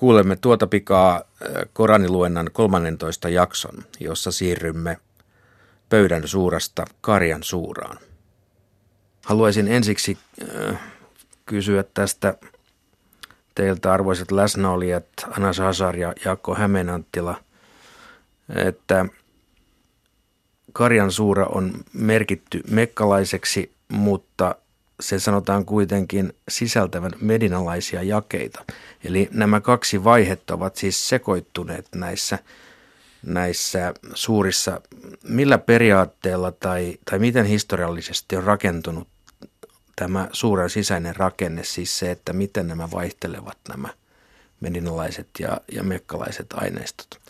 kuulemme tuota pikaa Koraniluennan 13 jakson, jossa siirrymme pöydän suurasta Karjan suuraan. Haluaisin ensiksi kysyä tästä teiltä arvoisat läsnäolijat Anas Hazar ja Jaakko Hämeenanttila, että Karjan suura on merkitty mekkalaiseksi, mutta se sanotaan kuitenkin sisältävän medinalaisia jakeita. Eli nämä kaksi vaihetta ovat siis sekoittuneet näissä, näissä suurissa. Millä periaatteella tai, tai miten historiallisesti on rakentunut tämä suuren sisäinen rakenne, siis se, että miten nämä vaihtelevat nämä medinalaiset ja, ja mekkalaiset aineistot?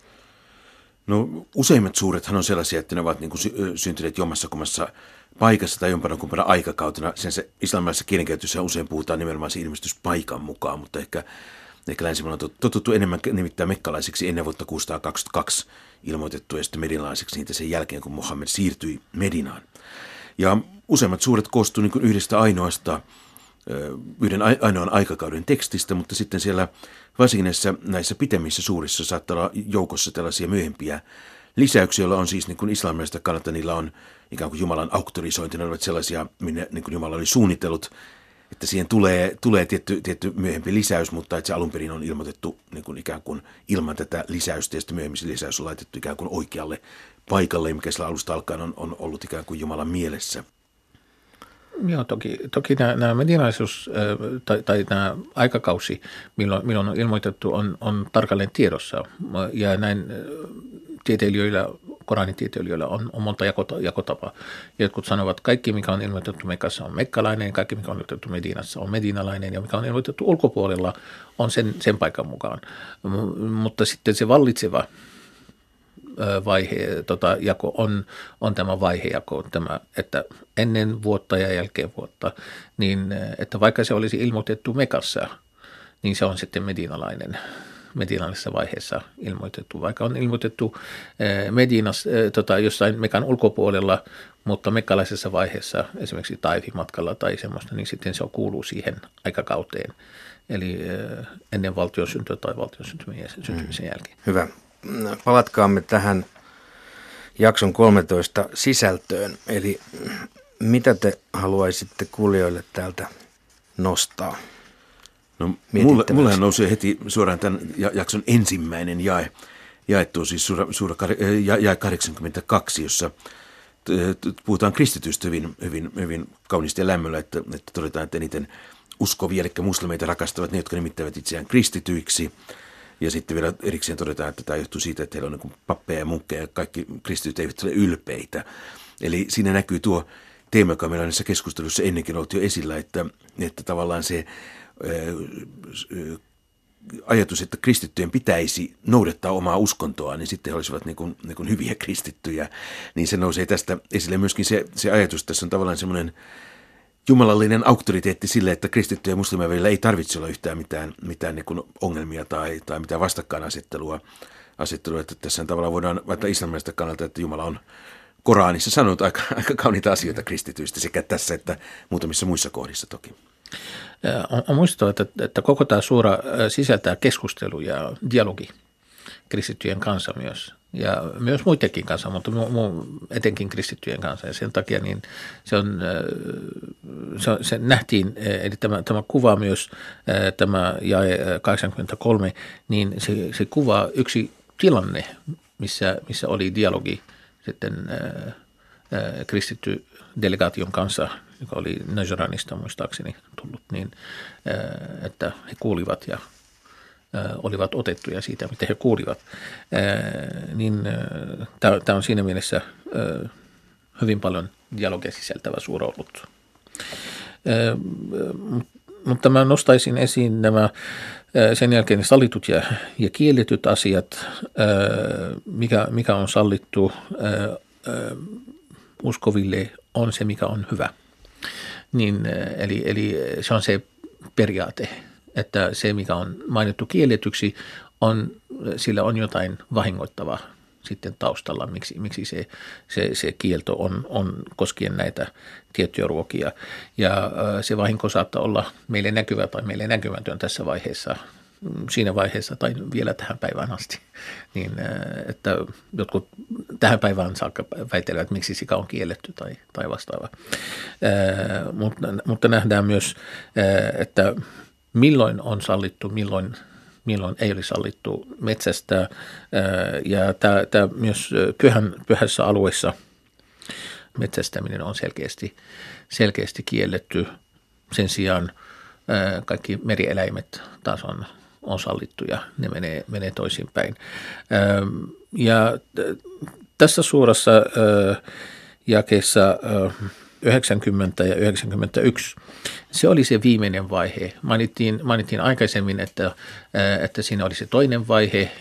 No useimmat suurethan on sellaisia, että ne ovat niin kuin syntyneet jommassa kummassa paikassa tai jompana kumpana aikakautena. Sen se islamilaisessa kielenkäytössä usein puhutaan nimenomaan ilmestyspaikan mukaan, mutta ehkä, ehkä länsimailla on totuttu enemmän nimittäin mekkalaisiksi ennen vuotta 622 ilmoitettu ja sitten medinalaiseksi niitä sen jälkeen, kun Mohammed siirtyi Medinaan. Ja useimmat suuret koostuu niin yhdestä ainoasta, yhden ainoan aikakauden tekstistä, mutta sitten siellä varsinkin näissä, näissä pitemmissä suurissa saattaa olla joukossa tällaisia myöhempiä lisäyksiä, joilla on siis niin kuin islamista kannalta, niillä on ikään kuin Jumalan auktorisointi, ne ovat sellaisia, minne niin kuin Jumala oli suunnitellut, että siihen tulee, tulee tietty, tietty myöhempi lisäys, mutta että se alun perin on ilmoitettu niin kuin ikään kuin ilman tätä lisäystä, ja sitten myöhemmin se lisäys on laitettu ikään kuin oikealle paikalle, mikä sillä alusta alkaen on, on ollut ikään kuin Jumalan mielessä. Joo, toki, toki nämä, nämä medinaisuus tai, tai tämä aikakausi, milloin, milloin on ilmoitettu, on, on tarkalleen tiedossa. Ja näin tieteilijöillä, koranitieteilijöillä on, on monta jakota, jakotapaa. Jotkut sanovat, että kaikki mikä on ilmoitettu Mekassa on mekkalainen, kaikki mikä on ilmoitettu Medinassa on medinalainen ja mikä on ilmoitettu ulkopuolella on sen, sen paikan mukaan. M- mutta sitten se vallitseva vaihe, tota, jako on, on tämä vaihejako, tämä, että ennen vuotta ja jälkeen vuotta, niin että vaikka se olisi ilmoitettu Mekassa, niin se on sitten medinalainen medinallisessa vaiheessa ilmoitettu, vaikka on ilmoitettu Medinas, tota, jossain Mekan ulkopuolella, mutta mekkalaisessa vaiheessa, esimerkiksi taifimatkalla tai semmoista, niin sitten se kuuluu siihen aikakauteen, eli ennen valtion syntyä tai valtion syntymisen mm. jälkeen. Hyvä palatkaamme tähän jakson 13 sisältöön. Eli mitä te haluaisitte kuulijoille täältä nostaa? No, mulle, mullehan nousee heti suoraan tämän jakson ensimmäinen jae, jaettu siis suura, suura, jae 82, jossa puhutaan kristitystä hyvin, hyvin, hyvin kauniisti ja lämmöllä, että, että todetaan, että eniten uskovia, eli muslimeita rakastavat ne, jotka nimittävät itseään kristityiksi – ja sitten vielä erikseen todetaan, että tämä johtuu siitä, että heillä on niin pappeja ja munkkeja ja kaikki kristityt eivät ole ylpeitä. Eli siinä näkyy tuo teema, joka meillä on näissä keskustelussa ennenkin ollut jo esillä, että, että tavallaan se ajatus, että kristittyjen pitäisi noudattaa omaa uskontoa, niin sitten he olisivat niin kuin, niin kuin hyviä kristittyjä, niin se nousee tästä esille myöskin se, se ajatus, tässä on tavallaan semmoinen jumalallinen auktoriteetti sille, että kristittyjen ja muslimien välillä ei tarvitse olla yhtään mitään, mitään niin ongelmia tai, tai mitään vastakkainasettelua. Asettelua, että tässä tavallaan voidaan vaikka islamista kannalta, että Jumala on Koranissa sanonut aika, aika kauniita asioita kristityistä sekä tässä että muutamissa muissa kohdissa toki. On, on muistettava, että, että koko tämä suora sisältää keskustelu ja dialogi kristittyjen kanssa myös ja myös muidenkin kanssa, mutta etenkin kristittyjen kanssa. Ja sen takia niin se, on, se, se nähtiin, eli tämä, tämä kuva myös, tämä jae 83, niin se, se kuvaa yksi tilanne, missä, missä oli dialogi sitten kristitty delegaation kanssa, joka oli Najaranista muistaakseni tullut, niin että he kuulivat ja olivat otettuja siitä, mitä he kuulivat, niin tämä on siinä mielessä hyvin paljon dialogia sisältävä suura ollut. Mutta mä nostaisin esiin nämä sen jälkeen sallitut ja, ja kielletyt asiat, mikä, mikä on sallittu uskoville, on se, mikä on hyvä. Niin, eli, eli se on se periaate, että se, mikä on mainittu kielletyksi, on, sillä on jotain vahingoittavaa sitten taustalla, miksi, miksi se, se, se kielto on, on koskien näitä tiettyjä ruokia. Ja se vahinko saattaa olla meille näkyvä tai meille näkymätön tässä vaiheessa, siinä vaiheessa tai vielä tähän päivään asti. Niin, että jotkut tähän päivään saakka väitelevät, miksi sika on kielletty tai, tai vastaava. Mutta, mutta nähdään myös, että milloin on sallittu, milloin milloin ei olisi sallittu metsästä. Ja tämä, tämä myös pyhän, pyhässä alueessa metsästäminen on selkeästi, selkeästi kielletty. Sen sijaan kaikki merieläimet taas on, on sallittu ja ne menee, menee toisinpäin. Ja tässä suurassa jakeessa 90 ja 91. Se oli se viimeinen vaihe. Mainittiin, mainittiin aikaisemmin, että, että siinä oli se toinen vaihe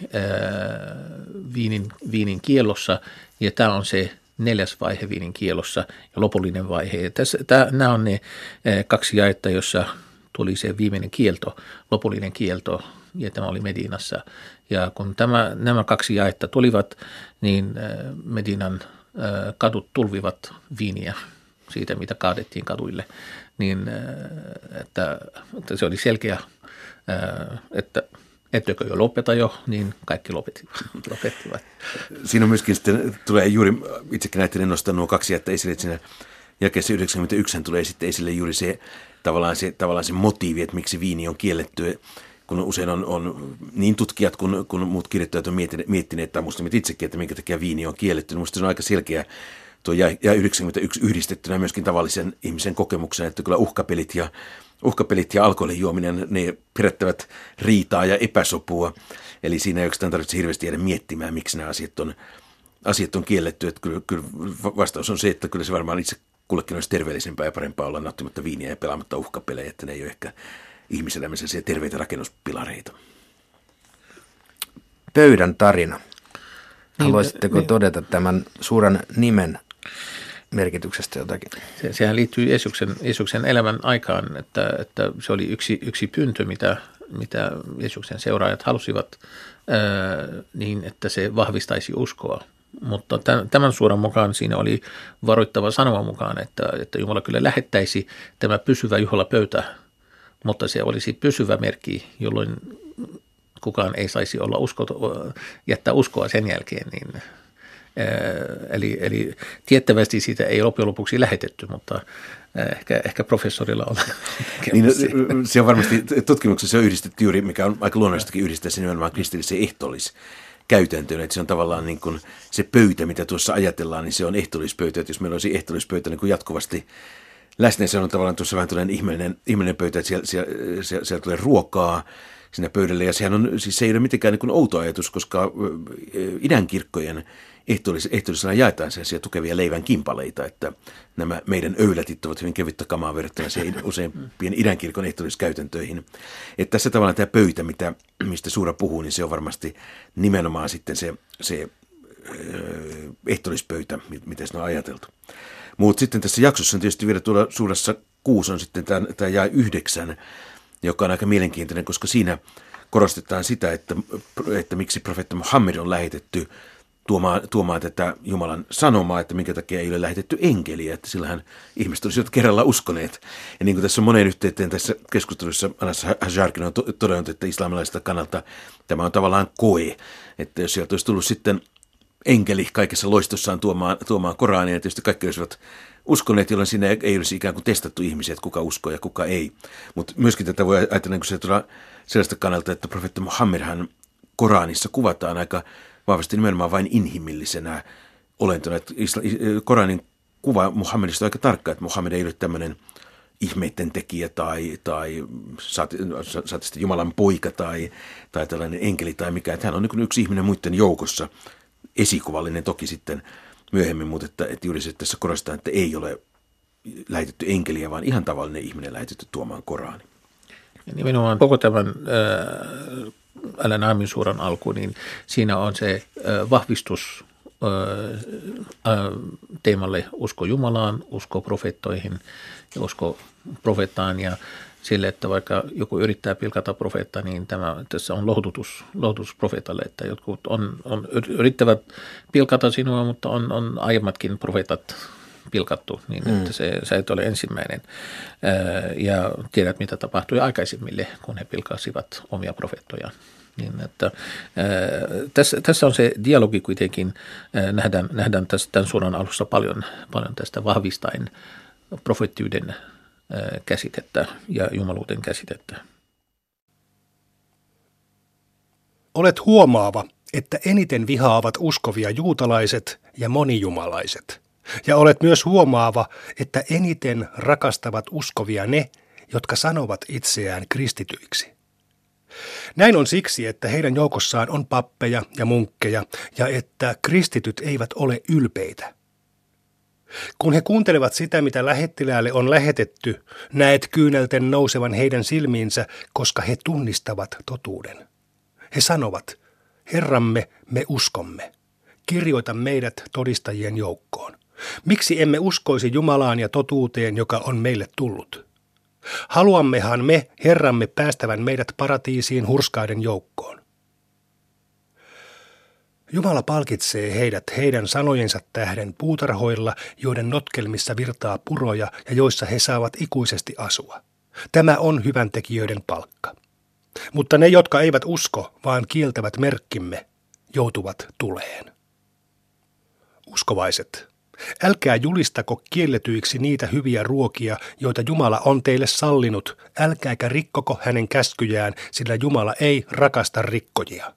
viinin, viinin kiellossa ja tämä on se neljäs vaihe viinin kielossa ja lopullinen vaihe. Ja tässä, tämä, nämä on ne kaksi jaetta, jossa tuli se viimeinen kielto, lopullinen kielto, ja tämä oli Medinassa. Ja kun tämä, nämä kaksi jaetta tulivat, niin Medinan kadut tulvivat viiniä siitä, mitä kaadettiin kaduille, niin että, että se oli selkeä, että ettekö jo lopeta jo, niin kaikki lopettivat. Siinä myöskin sitten, tulee juuri, itsekin näiden nostaa nuo kaksi jättä esille, että siinä jakeessa 91 tulee sitten esille juuri se tavallaan se, tavallaan se motiivi, että miksi viini on kielletty, kun usein on, on niin tutkijat kuin, kuin muut kirjoittajat on miettineet, miettineet tai muslimit itsekin, että minkä takia viini on kielletty. Minusta se on aika selkeä tuo ja 91 yhdistettynä myöskin tavallisen ihmisen kokemuksen, että kyllä uhkapelit ja, uhkapelit ja alkoholin juominen, ne pidättävät riitaa ja epäsopua. Eli siinä ei oikeastaan tarvitse hirveästi jäädä miettimään, miksi nämä asiat on, asiat on kielletty. Että kyllä, kyllä vastaus on se, että kyllä se varmaan itse kullekin olisi terveellisempää ja parempaa olla nauttimatta viiniä ja pelaamatta uhkapelejä, että ne ei ole ehkä ihmiselämässä terveitä rakennuspilareita. Pöydän tarina. Niin, Haluaisitteko niin, todeta tämän suuren nimen merkityksestä jotakin? Se, sehän liittyy Jeesuksen, Jeesuksen elämän aikaan, että, että se oli yksi, yksi pyyntö, mitä, mitä Jeesuksen seuraajat halusivat, ää, niin että se vahvistaisi uskoa. Mutta tämän suoran mukaan siinä oli varoittava sanoma mukaan, että, että Jumala kyllä lähettäisi tämä pysyvä juhlapöytä, mutta se olisi pysyvä merkki, jolloin kukaan ei saisi olla usko, jättää uskoa sen jälkeen, niin Eli, eli tiettävästi siitä ei loppujen lopuksi lähetetty, mutta ehkä, ehkä professorilla on. Niin, se on varmasti tutkimuksessa on yhdistetty juuri, mikä on aika luonnollistakin yhdistää se nimenomaan kristilliseen ehtoollis käytäntöön, että se on tavallaan niin kuin se pöytä, mitä tuossa ajatellaan, niin se on ehtoollispöytä, että jos meillä olisi ehtoollispöytä niin kuin jatkuvasti läsnä, se on tavallaan tuossa vähän tällainen ihmeellinen, ihmeellinen pöytä, että siellä, siellä, siellä, siellä tulee ruokaa, sinne pöydälle. Ja sehän on, siis se ei ole mitenkään niin outo ajatus, koska idän kirkkojen ehtoollis, ehtoollisena jaetaan sellaisia tukevia leivän kimpaleita, että nämä meidän öylätit ovat hyvin kevyttä kamaa verrattuna siihen useimpien idänkirkon ehtoolliskäytäntöihin. Että tässä tavallaan tämä pöytä, mitä, mistä Suura puhuu, niin se on varmasti nimenomaan sitten se, se ehtoollispöytä, miten se on ajateltu. Mutta sitten tässä jaksossa on tietysti vielä tuolla suuressa kuusi on sitten tämä, tämä jae yhdeksän, joka on aika mielenkiintoinen, koska siinä korostetaan sitä, että, että miksi profeetta Muhammed on lähetetty tuomaan, tuomaan tätä Jumalan sanomaa, että minkä takia ei ole lähetetty enkeliä, että sillähän ihmiset olisivat kerralla uskoneet. Ja niin kuin tässä on moneen yhteyteen tässä keskustelussa Anas Hajarkin on todennut, että islamilaisesta kannalta tämä on tavallaan koe, että jos sieltä olisi tullut sitten enkeli kaikessa loistossaan tuomaan, tuomaan Korania, niin tietysti kaikki olisivat uskoneet, jolloin siinä ei olisi ikään kuin testattu ihmisiä, että kuka uskoo ja kuka ei. Mutta myöskin tätä voi ajatella niin se sellaista kannalta, että profeetta Muhammedhan Koranissa kuvataan aika vahvasti nimenomaan vain inhimillisenä olentona. Että Koranin kuva Muhammedista on aika tarkka, että Muhammed ei ole tämmöinen ihmeiden tekijä tai, tai saati, saati Jumalan poika tai, tai tällainen enkeli tai mikä. Että hän on niin yksi ihminen muiden joukossa, esikuvallinen toki sitten myöhemmin, mutta että, että juuri se tässä korostaa, että ei ole lähetetty enkeliä, vaan ihan tavallinen ihminen lähetetty tuomaan Korani. Ja nimenomaan koko tämän äh, Alan Aamin suuran alku, niin siinä on se vahvistus teemalle usko Jumalaan, usko profeettoihin ja usko profeettaan ja sille, että vaikka joku yrittää pilkata profeetta, niin tämä, tässä on lohdutus, lohdutus profeetalle, että jotkut on, on, yrittävät pilkata sinua, mutta on, on aiemmatkin profeetat pilkattu, niin mm. että se, sä et ole ensimmäinen. Ja tiedät, mitä tapahtui aikaisemmille, kun he pilkasivat omia profeettojaan. Niin että, ää, tässä, tässä on se dialogi kuitenkin, ää, nähdään, nähdään tässä, tämän suunnan alussa paljon, paljon tästä vahvistaen profeettiyden ää, käsitettä ja jumaluuden käsitettä. Olet huomaava, että eniten vihaavat uskovia juutalaiset ja monijumalaiset. Ja olet myös huomaava, että eniten rakastavat uskovia ne, jotka sanovat itseään kristityiksi. Näin on siksi, että heidän joukossaan on pappeja ja munkkeja ja että kristityt eivät ole ylpeitä. Kun he kuuntelevat sitä, mitä lähettiläälle on lähetetty, näet kyynelten nousevan heidän silmiinsä, koska he tunnistavat totuuden. He sanovat, Herramme, me uskomme. Kirjoita meidät todistajien joukkoon. Miksi emme uskoisi Jumalaan ja totuuteen, joka on meille tullut? Haluammehan me, Herramme, päästävän meidät paratiisiin hurskaiden joukkoon. Jumala palkitsee heidät heidän sanojensa tähden puutarhoilla, joiden notkelmissa virtaa puroja ja joissa he saavat ikuisesti asua. Tämä on hyvän tekijöiden palkka. Mutta ne, jotka eivät usko, vaan kieltävät merkkimme, joutuvat tuleen. Uskovaiset, älkää julistako kielletyiksi niitä hyviä ruokia, joita Jumala on teille sallinut, älkääkä rikkoko hänen käskyjään, sillä Jumala ei rakasta rikkojia.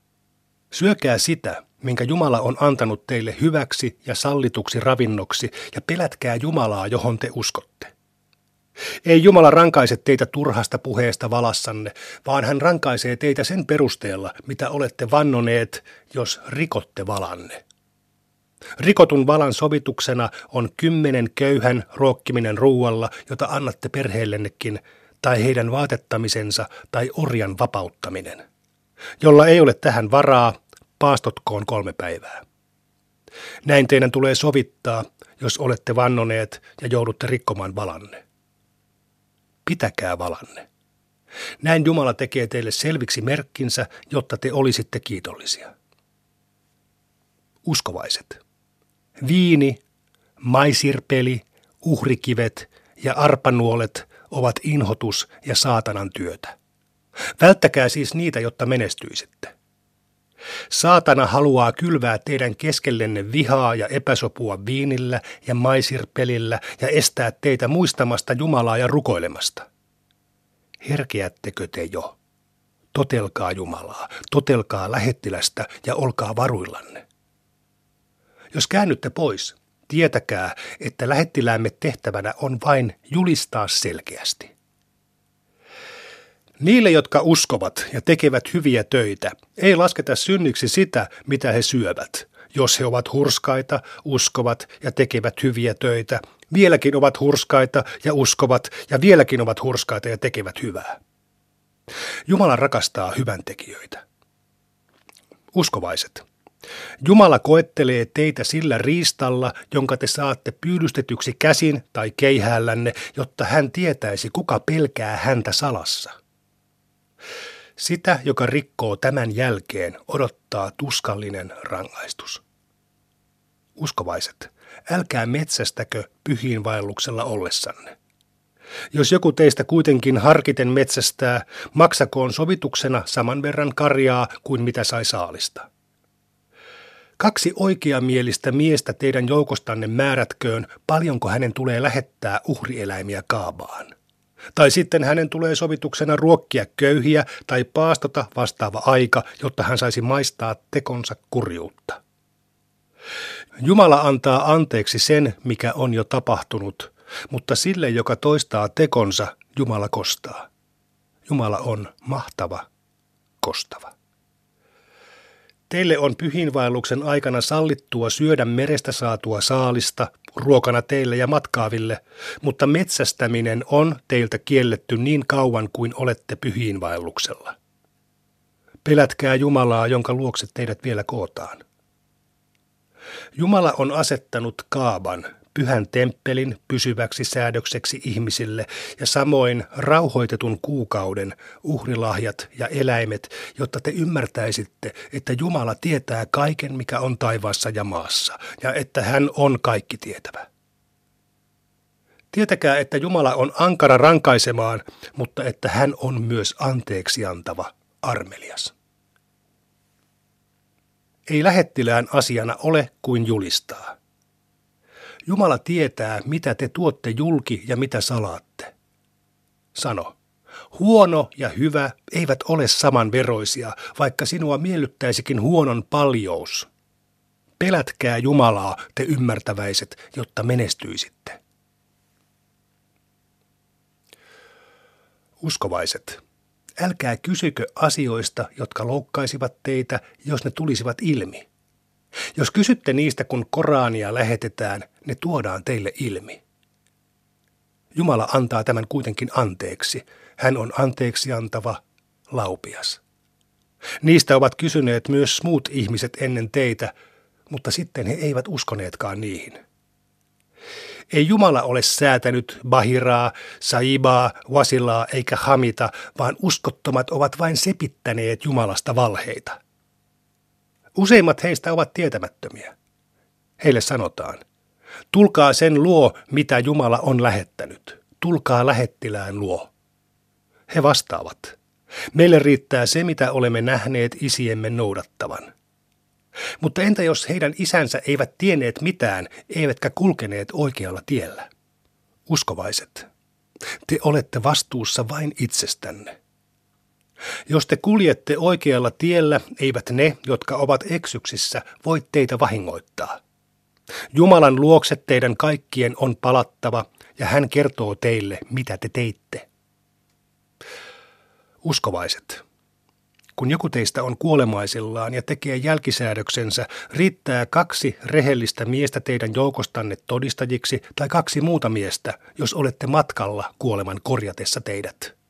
Syökää sitä, minkä Jumala on antanut teille hyväksi ja sallituksi ravinnoksi, ja pelätkää Jumalaa, johon te uskotte. Ei Jumala rankaise teitä turhasta puheesta valassanne, vaan hän rankaisee teitä sen perusteella, mitä olette vannoneet, jos rikotte valanne. Rikotun valan sovituksena on kymmenen köyhän ruokkiminen ruualla, jota annatte perheellennekin, tai heidän vaatettamisensa tai orjan vapauttaminen. Jolla ei ole tähän varaa, paastotkoon kolme päivää. Näin teidän tulee sovittaa, jos olette vannoneet ja joudutte rikkomaan valanne pitäkää valanne. Näin Jumala tekee teille selviksi merkkinsä, jotta te olisitte kiitollisia. Uskovaiset. Viini, maisirpeli, uhrikivet ja arpanuolet ovat inhotus ja saatanan työtä. Välttäkää siis niitä, jotta menestyisitte. Saatana haluaa kylvää teidän keskellenne vihaa ja epäsopua viinillä ja maisirpelillä ja estää teitä muistamasta Jumalaa ja rukoilemasta. Herkeättekö te jo? Totelkaa Jumalaa, totelkaa lähettilästä ja olkaa varuillanne. Jos käännytte pois, tietäkää, että lähettiläämme tehtävänä on vain julistaa selkeästi. Niille, jotka uskovat ja tekevät hyviä töitä, ei lasketa synniksi sitä, mitä he syövät. Jos he ovat hurskaita, uskovat ja tekevät hyviä töitä, vieläkin ovat hurskaita ja uskovat ja vieläkin ovat hurskaita ja tekevät hyvää. Jumala rakastaa hyvän tekijöitä. Uskovaiset. Jumala koettelee teitä sillä riistalla, jonka te saatte pyydystetyksi käsin tai keihäällänne, jotta hän tietäisi, kuka pelkää häntä salassa. Sitä, joka rikkoo tämän jälkeen, odottaa tuskallinen rangaistus. Uskovaiset, älkää metsästäkö pyhiinvaelluksella ollessanne. Jos joku teistä kuitenkin harkiten metsästää, maksakoon sovituksena saman verran karjaa kuin mitä sai saalista. Kaksi oikeamielistä miestä teidän joukostanne määrätköön, paljonko hänen tulee lähettää uhrieläimiä kaabaan. Tai sitten hänen tulee sovituksena ruokkia köyhiä tai paastota vastaava aika, jotta hän saisi maistaa tekonsa kurjuutta. Jumala antaa anteeksi sen, mikä on jo tapahtunut, mutta sille, joka toistaa tekonsa, Jumala kostaa. Jumala on mahtava, kostava. Teille on pyhinvaelluksen aikana sallittua syödä merestä saatua saalista, ruokana teille ja matkaaville, mutta metsästäminen on teiltä kielletty niin kauan kuin olette pyhiinvaelluksella. Pelätkää Jumalaa, jonka luokse teidät vielä kootaan. Jumala on asettanut Kaaban, pyhän temppelin pysyväksi säädökseksi ihmisille ja samoin rauhoitetun kuukauden, uhrilahjat ja eläimet, jotta te ymmärtäisitte, että Jumala tietää kaiken, mikä on taivaassa ja maassa, ja että hän on kaikki tietävä. Tietäkää, että Jumala on ankara rankaisemaan, mutta että hän on myös anteeksi antava, armelias. Ei lähettilään asiana ole kuin julistaa. Jumala tietää, mitä te tuotte julki ja mitä salaatte. Sano, huono ja hyvä eivät ole samanveroisia, vaikka sinua miellyttäisikin huonon paljous. Pelätkää Jumalaa, te ymmärtäväiset, jotta menestyisitte. Uskovaiset, älkää kysykö asioista, jotka loukkaisivat teitä, jos ne tulisivat ilmi. Jos kysytte niistä, kun Korania lähetetään, ne tuodaan teille ilmi. Jumala antaa tämän kuitenkin anteeksi. Hän on anteeksi antava, laupias. Niistä ovat kysyneet myös muut ihmiset ennen teitä, mutta sitten he eivät uskoneetkaan niihin. Ei Jumala ole säätänyt Bahiraa, Saibaa, Wasilaa eikä Hamita, vaan uskottomat ovat vain sepittäneet Jumalasta valheita. Useimmat heistä ovat tietämättömiä. Heille sanotaan, tulkaa sen luo, mitä Jumala on lähettänyt. Tulkaa lähettilään luo. He vastaavat, meille riittää se, mitä olemme nähneet isiemme noudattavan. Mutta entä jos heidän isänsä eivät tienneet mitään, eivätkä kulkeneet oikealla tiellä? Uskovaiset, te olette vastuussa vain itsestänne. Jos te kuljette oikealla tiellä, eivät ne, jotka ovat eksyksissä, voi teitä vahingoittaa. Jumalan luokse teidän kaikkien on palattava, ja hän kertoo teille, mitä te teitte. Uskovaiset, kun joku teistä on kuolemaisillaan ja tekee jälkisäädöksensä, riittää kaksi rehellistä miestä teidän joukostanne todistajiksi tai kaksi muuta miestä, jos olette matkalla kuoleman korjatessa teidät.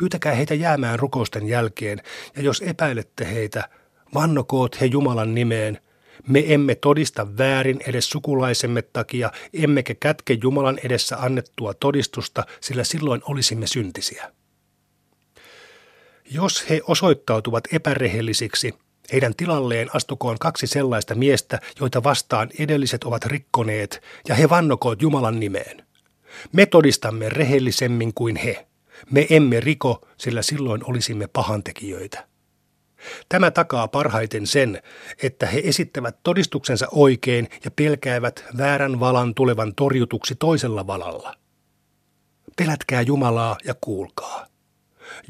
Pyytäkää heitä jäämään rukousten jälkeen, ja jos epäilette heitä, vannokoot he Jumalan nimeen. Me emme todista väärin edes sukulaisemme takia, emmekä kätke Jumalan edessä annettua todistusta, sillä silloin olisimme syntisiä. Jos he osoittautuvat epärehellisiksi, heidän tilalleen astukoon kaksi sellaista miestä, joita vastaan edelliset ovat rikkoneet, ja he vannokoot Jumalan nimeen. Me todistamme rehellisemmin kuin he. Me emme riko, sillä silloin olisimme pahantekijöitä. Tämä takaa parhaiten sen, että he esittävät todistuksensa oikein ja pelkäävät väärän valan tulevan torjutuksi toisella valalla. Pelätkää Jumalaa ja kuulkaa.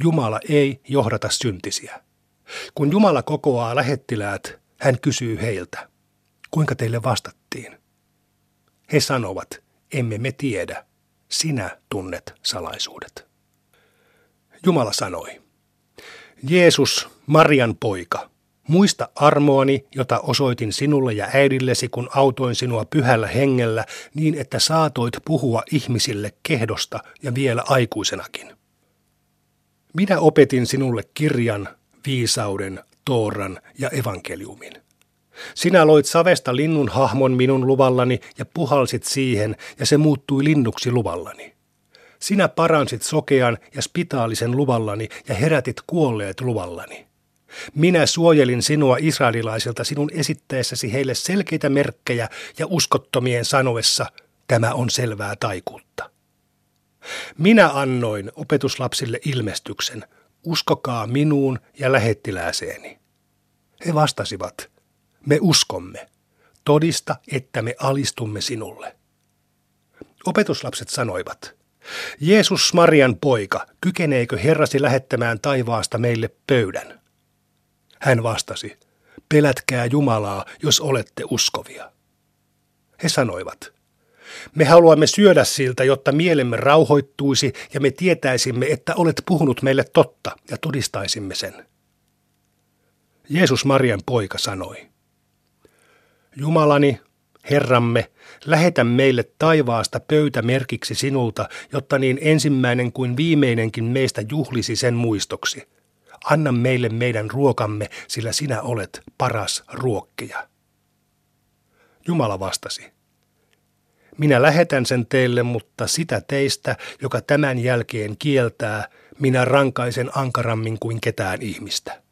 Jumala ei johdata syntisiä. Kun Jumala kokoaa lähettiläät, hän kysyy heiltä, kuinka teille vastattiin? He sanovat, emme me tiedä, sinä tunnet salaisuudet. Jumala sanoi, Jeesus, Marian poika, muista armoani, jota osoitin sinulle ja äidillesi, kun autoin sinua pyhällä hengellä, niin että saatoit puhua ihmisille kehdosta ja vielä aikuisenakin. Minä opetin sinulle kirjan, viisauden, tooran ja evankeliumin. Sinä loit savesta linnun hahmon minun luvallani ja puhalsit siihen, ja se muuttui linnuksi luvallani. Sinä paransit sokean ja spitaalisen luvallani ja herätit kuolleet luvallani. Minä suojelin sinua israelilaisilta sinun esittäessäsi heille selkeitä merkkejä ja uskottomien sanoessa, tämä on selvää taikuutta. Minä annoin opetuslapsille ilmestyksen, uskokaa minuun ja lähettilääseeni. He vastasivat, me uskomme, todista, että me alistumme sinulle. Opetuslapset sanoivat, Jeesus Marian poika, kykeneekö Herrasi lähettämään taivaasta meille pöydän? Hän vastasi, pelätkää Jumalaa, jos olette uskovia. He sanoivat, me haluamme syödä siltä, jotta mielemme rauhoittuisi ja me tietäisimme, että olet puhunut meille totta ja todistaisimme sen. Jeesus Marian poika sanoi, Jumalani, Herramme, lähetä meille taivaasta pöytä merkiksi sinulta, jotta niin ensimmäinen kuin viimeinenkin meistä juhlisi sen muistoksi. Anna meille meidän ruokamme, sillä sinä olet paras ruokkija. Jumala vastasi, minä lähetän sen teille, mutta sitä teistä, joka tämän jälkeen kieltää, minä rankaisen ankarammin kuin ketään ihmistä.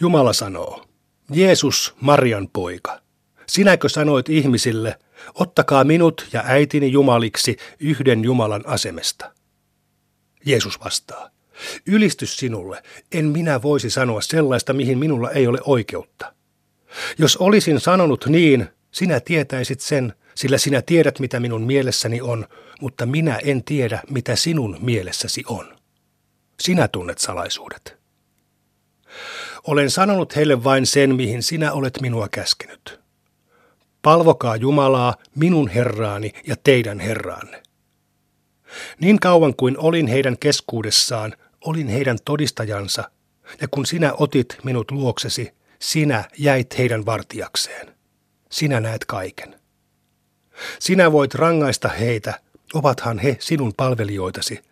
Jumala sanoo, Jeesus, Marian poika, sinäkö sanoit ihmisille, Ottakaa minut ja äitini jumaliksi yhden Jumalan asemesta. Jeesus vastaa, ylistys sinulle, en minä voisi sanoa sellaista, mihin minulla ei ole oikeutta. Jos olisin sanonut niin, sinä tietäisit sen, sillä sinä tiedät, mitä minun mielessäni on, mutta minä en tiedä, mitä sinun mielessäsi on. Sinä tunnet salaisuudet. Olen sanonut heille vain sen, mihin sinä olet minua käskenyt. Palvokaa Jumalaa, minun Herraani ja teidän Herraanne. Niin kauan kuin olin heidän keskuudessaan, olin heidän todistajansa, ja kun sinä otit minut luoksesi, sinä jäit heidän vartijakseen. Sinä näet kaiken. Sinä voit rangaista heitä, ovathan he sinun palvelijoitasi,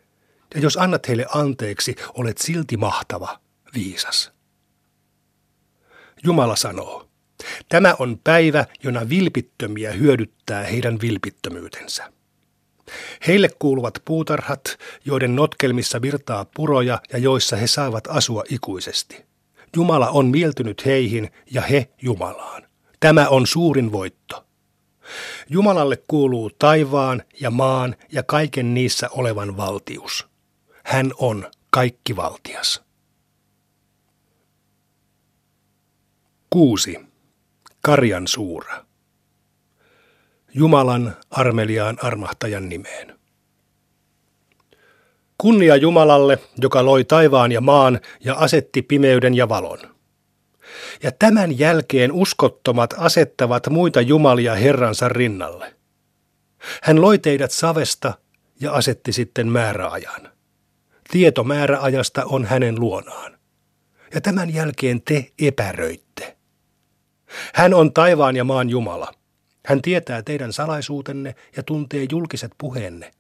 ja jos annat heille anteeksi, olet silti mahtava, viisas. Jumala sanoo, tämä on päivä, jona vilpittömiä hyödyttää heidän vilpittömyytensä. Heille kuuluvat puutarhat, joiden notkelmissa virtaa puroja ja joissa he saavat asua ikuisesti. Jumala on mieltynyt heihin ja he Jumalaan. Tämä on suurin voitto. Jumalalle kuuluu taivaan ja maan ja kaiken niissä olevan valtius. Hän on kaikkivaltias. 6. Karjan suura. Jumalan armeliaan armahtajan nimeen. Kunnia Jumalalle, joka loi taivaan ja maan ja asetti pimeyden ja valon. Ja tämän jälkeen uskottomat asettavat muita jumalia Herransa rinnalle. Hän loi teidät savesta ja asetti sitten määräajan. Tieto määräajasta on hänen luonaan. Ja tämän jälkeen te epäröitte. Hän on taivaan ja maan Jumala. Hän tietää teidän salaisuutenne ja tuntee julkiset puheenne.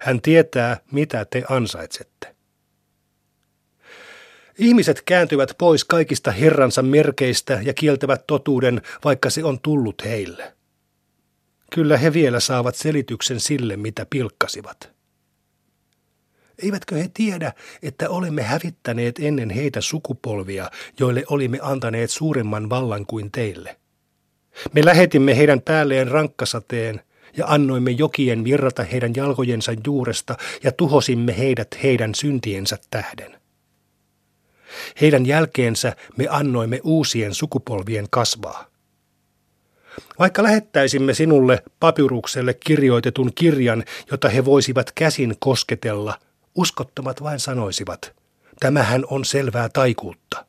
Hän tietää, mitä te ansaitsette. Ihmiset kääntyvät pois kaikista Herransa merkeistä ja kieltävät totuuden, vaikka se on tullut heille. Kyllä he vielä saavat selityksen sille, mitä pilkkasivat. Eivätkö he tiedä, että olemme hävittäneet ennen heitä sukupolvia, joille olimme antaneet suuremman vallan kuin teille? Me lähetimme heidän päälleen rankkasateen ja annoimme jokien virrata heidän jalkojensa juuresta ja tuhosimme heidät heidän syntiensä tähden. Heidän jälkeensä me annoimme uusien sukupolvien kasvaa. Vaikka lähettäisimme sinulle papyrukselle kirjoitetun kirjan, jota he voisivat käsin kosketella, uskottomat vain sanoisivat, tämähän on selvää taikuutta.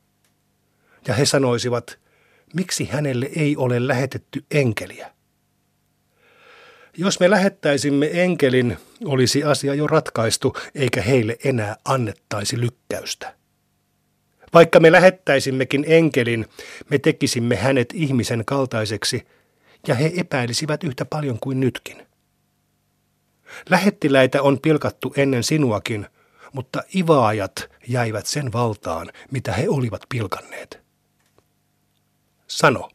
Ja he sanoisivat, miksi hänelle ei ole lähetetty enkeliä? Jos me lähettäisimme enkelin, olisi asia jo ratkaistu, eikä heille enää annettaisi lykkäystä. Vaikka me lähettäisimmekin enkelin, me tekisimme hänet ihmisen kaltaiseksi, ja he epäilisivät yhtä paljon kuin nytkin. Lähettiläitä on pilkattu ennen sinuakin, mutta ivaajat jäivät sen valtaan, mitä he olivat pilkanneet. Sano,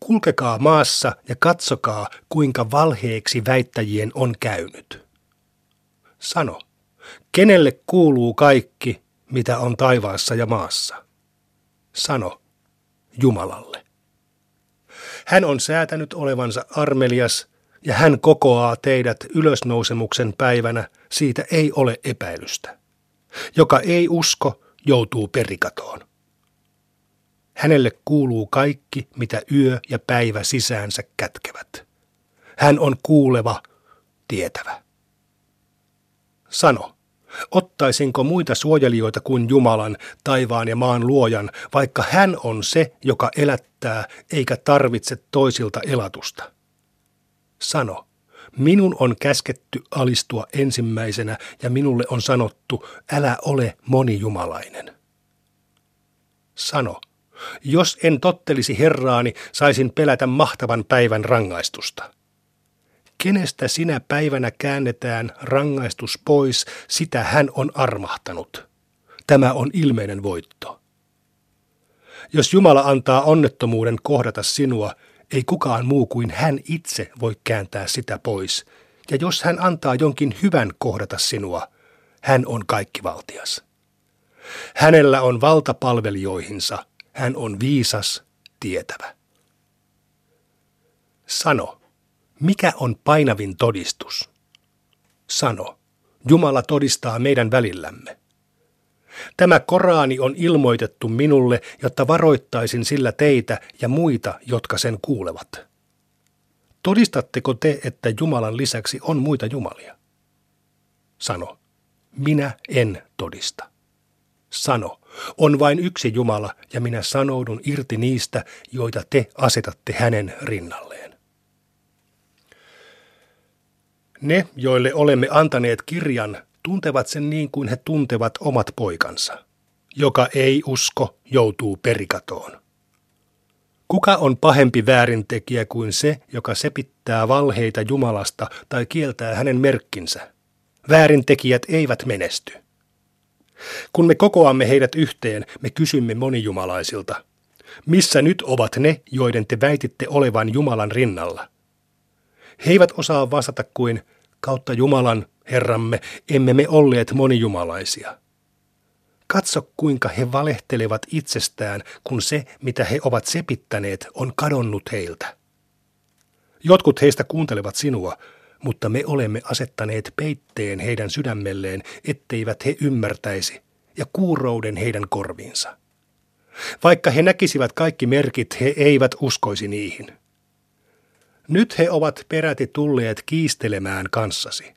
kulkekaa maassa ja katsokaa, kuinka valheeksi väittäjien on käynyt. Sano, kenelle kuuluu kaikki, mitä on taivaassa ja maassa? Sano, Jumalalle. Hän on säätänyt olevansa armelias ja hän kokoaa teidät ylösnousemuksen päivänä, siitä ei ole epäilystä. Joka ei usko, joutuu perikatoon. Hänelle kuuluu kaikki, mitä yö ja päivä sisäänsä kätkevät. Hän on kuuleva, tietävä. Sano, ottaisinko muita suojelijoita kuin Jumalan, taivaan ja maan luojan, vaikka hän on se, joka elättää, eikä tarvitse toisilta elatusta? Sano, minun on käsketty alistua ensimmäisenä ja minulle on sanottu, älä ole monijumalainen. Sano, jos en tottelisi Herraani, saisin pelätä mahtavan päivän rangaistusta. Kenestä sinä päivänä käännetään rangaistus pois, sitä hän on armahtanut. Tämä on ilmeinen voitto. Jos Jumala antaa onnettomuuden kohdata sinua, ei kukaan muu kuin hän itse voi kääntää sitä pois. Ja jos hän antaa jonkin hyvän kohdata sinua, hän on kaikkivaltias. Hänellä on valta palvelijoihinsa, hän on viisas, tietävä. Sano, Mikä on painavin todistus? Sano, Jumala todistaa meidän välillämme. Tämä Koraani on ilmoitettu minulle, jotta varoittaisin sillä teitä ja muita, jotka sen kuulevat. Todistatteko te, että Jumalan lisäksi on muita jumalia? Sano, minä en todista. Sano, on vain yksi Jumala ja minä sanoudun irti niistä, joita te asetatte hänen rinnalleen. Ne, joille olemme antaneet kirjan, tuntevat sen niin kuin he tuntevat omat poikansa. Joka ei usko, joutuu perikatoon. Kuka on pahempi väärintekijä kuin se, joka sepittää valheita Jumalasta tai kieltää hänen merkkinsä? Väärintekijät eivät menesty. Kun me kokoamme heidät yhteen, me kysymme monijumalaisilta, missä nyt ovat ne, joiden te väititte olevan Jumalan rinnalla? He eivät osaa vastata kuin, kautta Jumalan, Herramme, emme me olleet monijumalaisia. Katso, kuinka he valehtelevat itsestään, kun se, mitä he ovat sepittäneet, on kadonnut heiltä. Jotkut heistä kuuntelevat sinua, mutta me olemme asettaneet peitteen heidän sydämelleen, etteivät he ymmärtäisi, ja kuurouden heidän korviinsa. Vaikka he näkisivät kaikki merkit, he eivät uskoisi niihin. Nyt he ovat peräti tulleet kiistelemään kanssasi.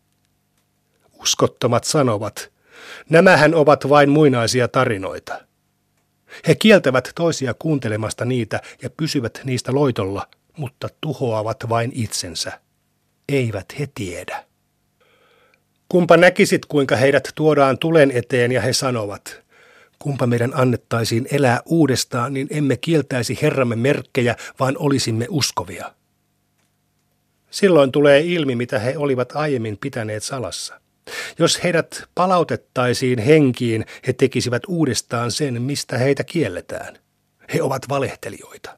Uskottomat sanovat, nämähän ovat vain muinaisia tarinoita. He kieltävät toisia kuuntelemasta niitä ja pysyvät niistä loitolla, mutta tuhoavat vain itsensä eivät he tiedä. Kumpa näkisit, kuinka heidät tuodaan tulen eteen ja he sanovat, kumpa meidän annettaisiin elää uudestaan, niin emme kieltäisi Herramme merkkejä, vaan olisimme uskovia. Silloin tulee ilmi, mitä he olivat aiemmin pitäneet salassa. Jos heidät palautettaisiin henkiin, he tekisivät uudestaan sen, mistä heitä kielletään. He ovat valehtelijoita.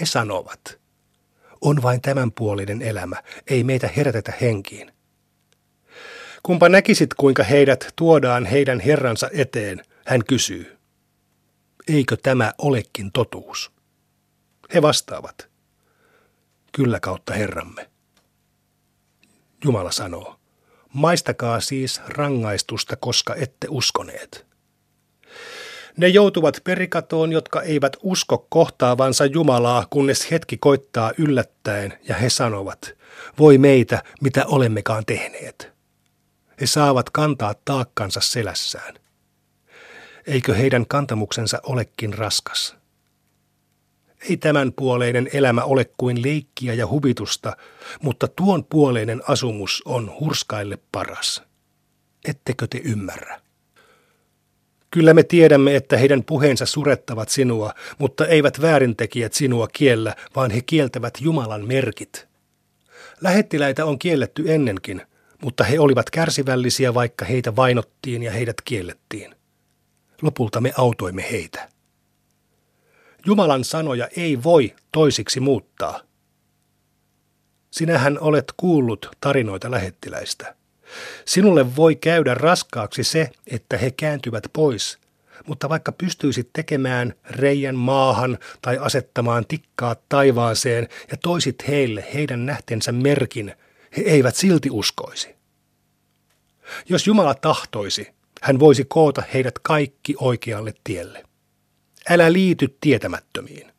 He sanovat – on vain tämänpuolinen elämä, ei meitä herätetä henkiin. Kumpa näkisit, kuinka heidät tuodaan heidän herransa eteen, hän kysyy. Eikö tämä olekin totuus? He vastaavat. Kyllä kautta Herramme. Jumala sanoo, maistakaa siis rangaistusta, koska ette uskoneet. Ne joutuvat perikatoon, jotka eivät usko kohtaavansa Jumalaa, kunnes hetki koittaa yllättäen, ja he sanovat, voi meitä, mitä olemmekaan tehneet. He saavat kantaa taakkansa selässään. Eikö heidän kantamuksensa olekin raskas? Ei tämän puoleinen elämä ole kuin leikkiä ja huvitusta, mutta tuon puoleinen asumus on hurskaille paras. Ettekö te ymmärrä? Kyllä me tiedämme, että heidän puheensa surettavat sinua, mutta eivät väärintekijät sinua kiellä, vaan he kieltävät Jumalan merkit. Lähettiläitä on kielletty ennenkin, mutta he olivat kärsivällisiä, vaikka heitä vainottiin ja heidät kiellettiin. Lopulta me autoimme heitä. Jumalan sanoja ei voi toisiksi muuttaa. Sinähän olet kuullut tarinoita lähettiläistä. Sinulle voi käydä raskaaksi se, että he kääntyvät pois, mutta vaikka pystyisit tekemään reijän maahan tai asettamaan tikkaa taivaaseen ja toisit heille heidän nähtensä merkin, he eivät silti uskoisi. Jos Jumala tahtoisi, hän voisi koota heidät kaikki oikealle tielle. Älä liity tietämättömiin.